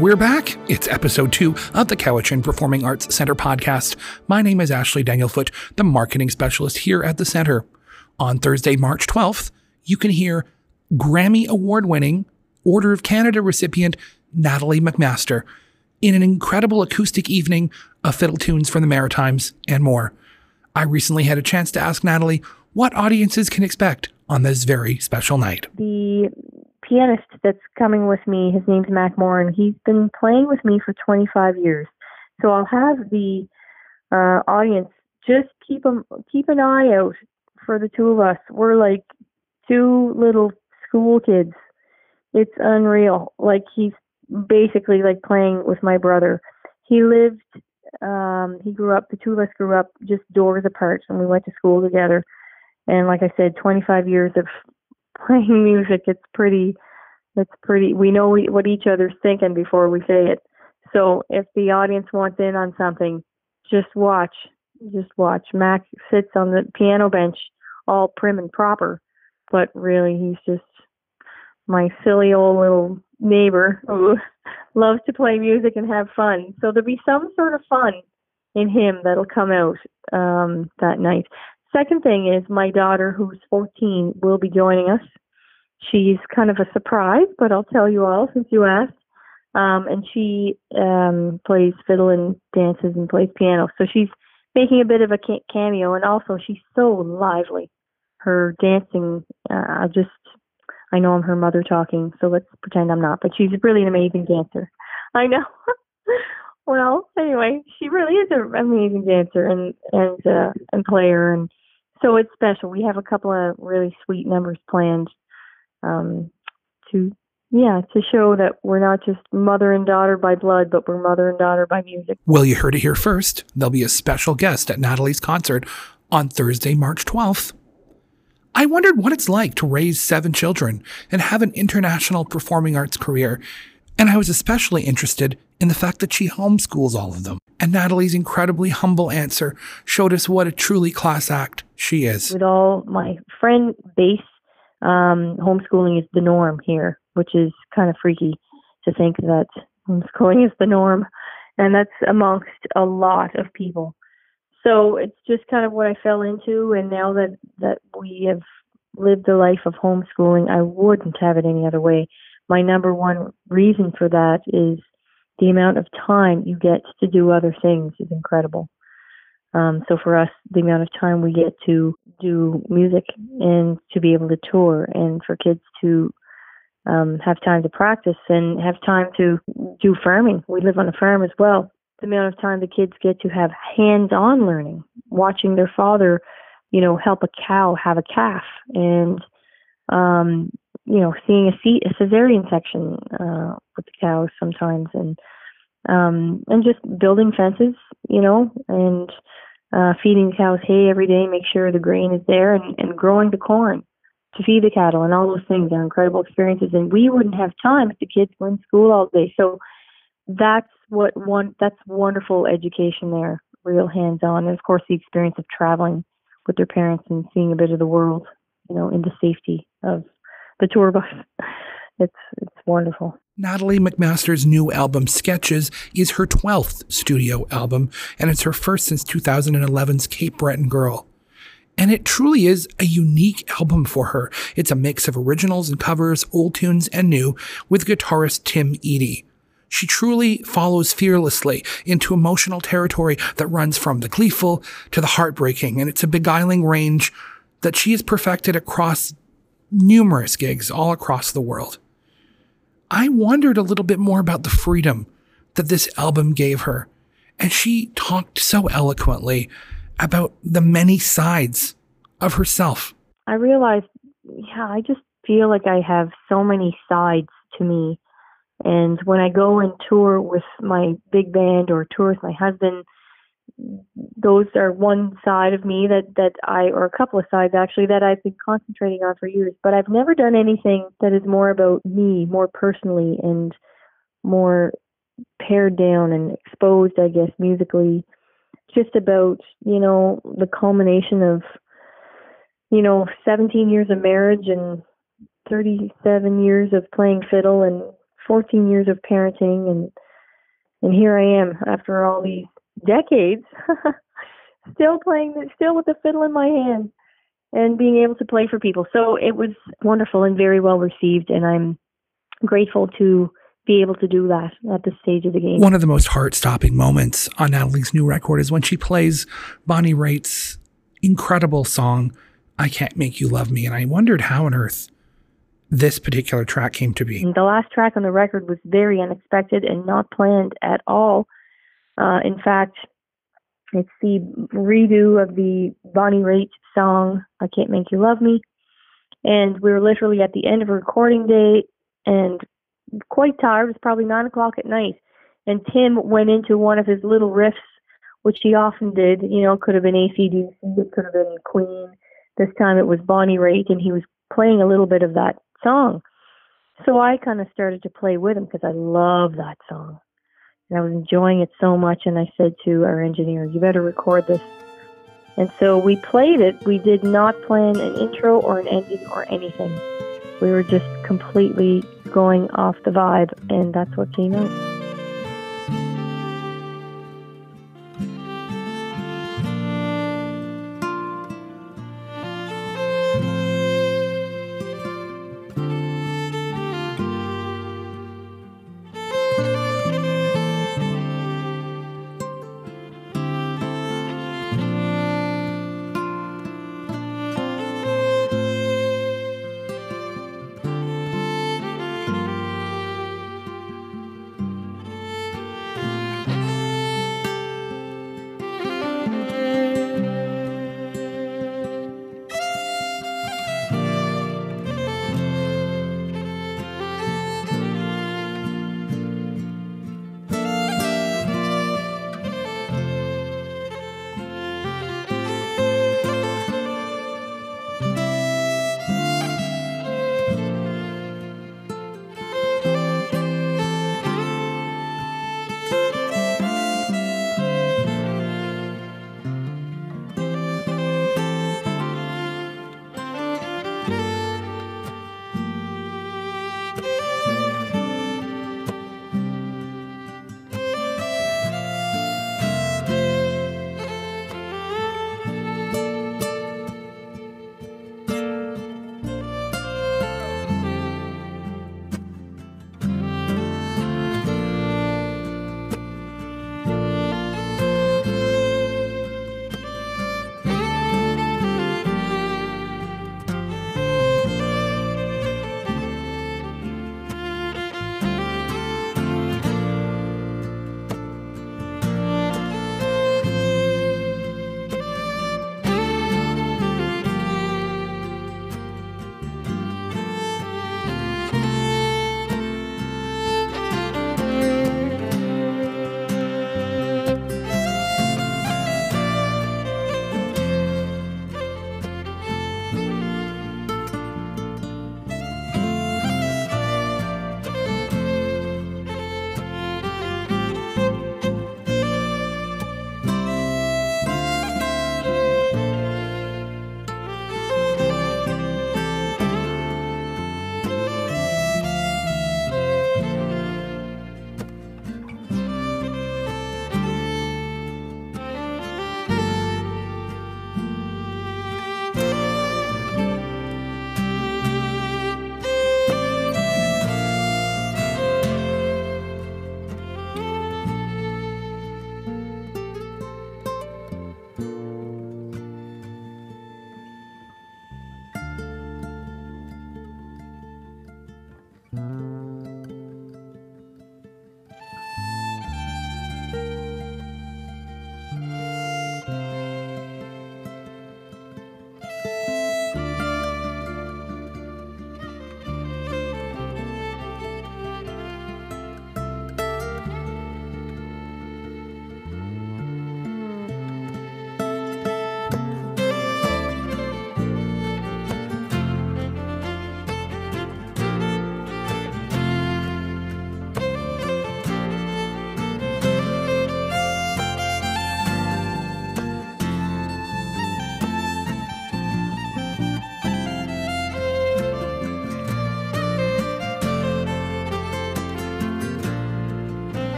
we're back. It's episode two of the Cowichan Performing Arts Center podcast. My name is Ashley Danielfoot, the marketing specialist here at the center. On Thursday, March 12th, you can hear Grammy Award winning Order of Canada recipient Natalie MacMaster in an incredible acoustic evening of fiddle tunes from the Maritimes and more. I recently had a chance to ask Natalie what audiences can expect on this very special night. The pianist that's coming with me, his name's Mac Morin, and he's been playing with me for 25 years. So I'll have the uh, audience just keep them, keep an eye out for the two of us. We're like two little school kids. It's unreal. Like he's basically like playing with my brother. He lived, um, he grew up, the two of us grew up just doors apart and we went to school together. And like I said, 25 years of playing music, it's pretty, it's pretty, we know what each other's thinking before we say it. So if the audience wants in on something, just watch, just watch. Mac sits on the piano bench all prim and proper, but really he's just my silly old little neighbor who loves to play music and have fun. So there'll be some sort of fun in him that'll come out um, that night. Second thing is my daughter, who's 14, will be joining us. She's kind of a surprise, but I'll tell you all since you asked. Um, and she um, plays fiddle and dances and plays piano. So she's making a bit of a cameo, and also she's so lively. Her dancing, uh, I just I know I'm her mother talking, so let's pretend I'm not. But she's really an amazing dancer. I know. well, anyway, she really is an amazing dancer and and uh, and player, and so it's special. We have a couple of really sweet numbers planned um, to yeah to show that we're not just mother and daughter by blood, but we're mother and daughter by music. Well, you heard it here first. There'll be a special guest at Natalie's concert on Thursday, March 12th. I wondered what it's like to raise seven children and have an international performing arts career. And I was especially interested in the fact that she homeschools all of them. And Natalie's incredibly humble answer showed us what a truly class act she is. With all my friend base, um, homeschooling is the norm here, which is kind of freaky to think that homeschooling is the norm. And that's amongst a lot of people so it's just kind of what I fell into. And now that that we have lived the life of homeschooling, I wouldn't have it any other way. My number one reason for that is the amount of time you get to do other things is incredible. Um, so for us, the amount of time we get to do music and to be able to tour, and for kids to um, have time to practice and have time to do farming. We live on a farm as well the amount of time the kids get to have hands-on learning, watching their father, you know, help a cow have a calf, and um, you know, seeing a, cesarean section uh, with the cows sometimes, and um, and just building fences, you know, and uh, feeding cows hay every day, make sure the grain is there, and, and growing the corn to feed the cattle, and all those things are incredible experiences. And we wouldn't have time if the kids were in school all day. So that's what one that's wonderful education there, real hands on, and of course the experience of traveling with their parents and seeing a bit of the world, you know, in the safety of the tour bus. It's it's wonderful. Natalie MacMaster's new album Sketches is her 12th studio album, and it's her first since 2011's Cape Breton Girl. And it truly is a unique album for her. It's a mix of originals and covers, old tunes and new, with guitarist Tim Edey. She truly follows fearlessly into emotional territory that runs from the gleeful to the heartbreaking, and it's a beguiling range that she has perfected across numerous gigs all across the world. I wondered a little bit more about the freedom that this album gave her, and she talked so eloquently about the many sides of herself. I realized, yeah, I just feel like I have so many sides to me and when I go and tour with my big band or tour with my husband, those are one side of me that that I or a couple of sides actually that I've been concentrating on for years. But I've never done anything that is more about me, more personally, and more pared down and exposed, I guess, musically. Just about you know the culmination of you know 17 years of marriage and 37 years of playing fiddle and 14 years of parenting, and and here I am after all these decades, still playing, still with the fiddle in my hand, and being able to play for people. So it was wonderful and very well received, and I'm grateful to be able to do that at this stage of the game. One of the most heart stopping moments on Natalie's new record is when she plays Bonnie Raitt's incredible song, I Can't Make You Love Me. And I wondered how on earth this particular track came to be. The last track on the record was very unexpected and not planned at all. Uh, in fact, it's the redo of the Bonnie Raitt song, I Can't Make You Love Me. And we were literally at the end of a recording day and quite tired. It was probably nine o'clock at night. And Tim went into one of his little riffs, which he often did. You know, it could have been ACDC, it could have been Queen. This time it was Bonnie Raitt, and he was playing a little bit of that song. So I kind of started to play with him because I love that song. And I was enjoying it so much. And I said to our engineer, You better record this. And so we played it. We did not plan an intro or an ending or anything. We were just completely going off the vibe, and that's what came out.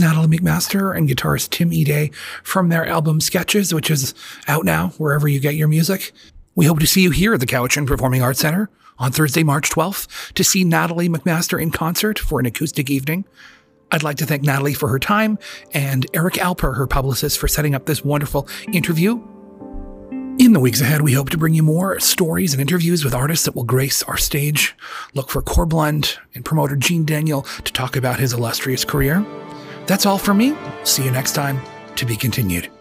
Natalie MacMaster and guitarist Tim Edey from their album Sketches, which is out now wherever you get your music. We hope to see you here at the Cowichan Performing Arts Center on Thursday, March 12th to see Natalie MacMaster in concert for an acoustic evening. I'd like to thank Natalie for her time and Eric Alper, her publicist, for setting up this wonderful interview. In the weeks ahead, we hope to bring you more stories and interviews with artists that will grace our stage. Look for Corblund and promoter Gene Daniel to talk about his illustrious career. That's all for me. See you next time. To be continued.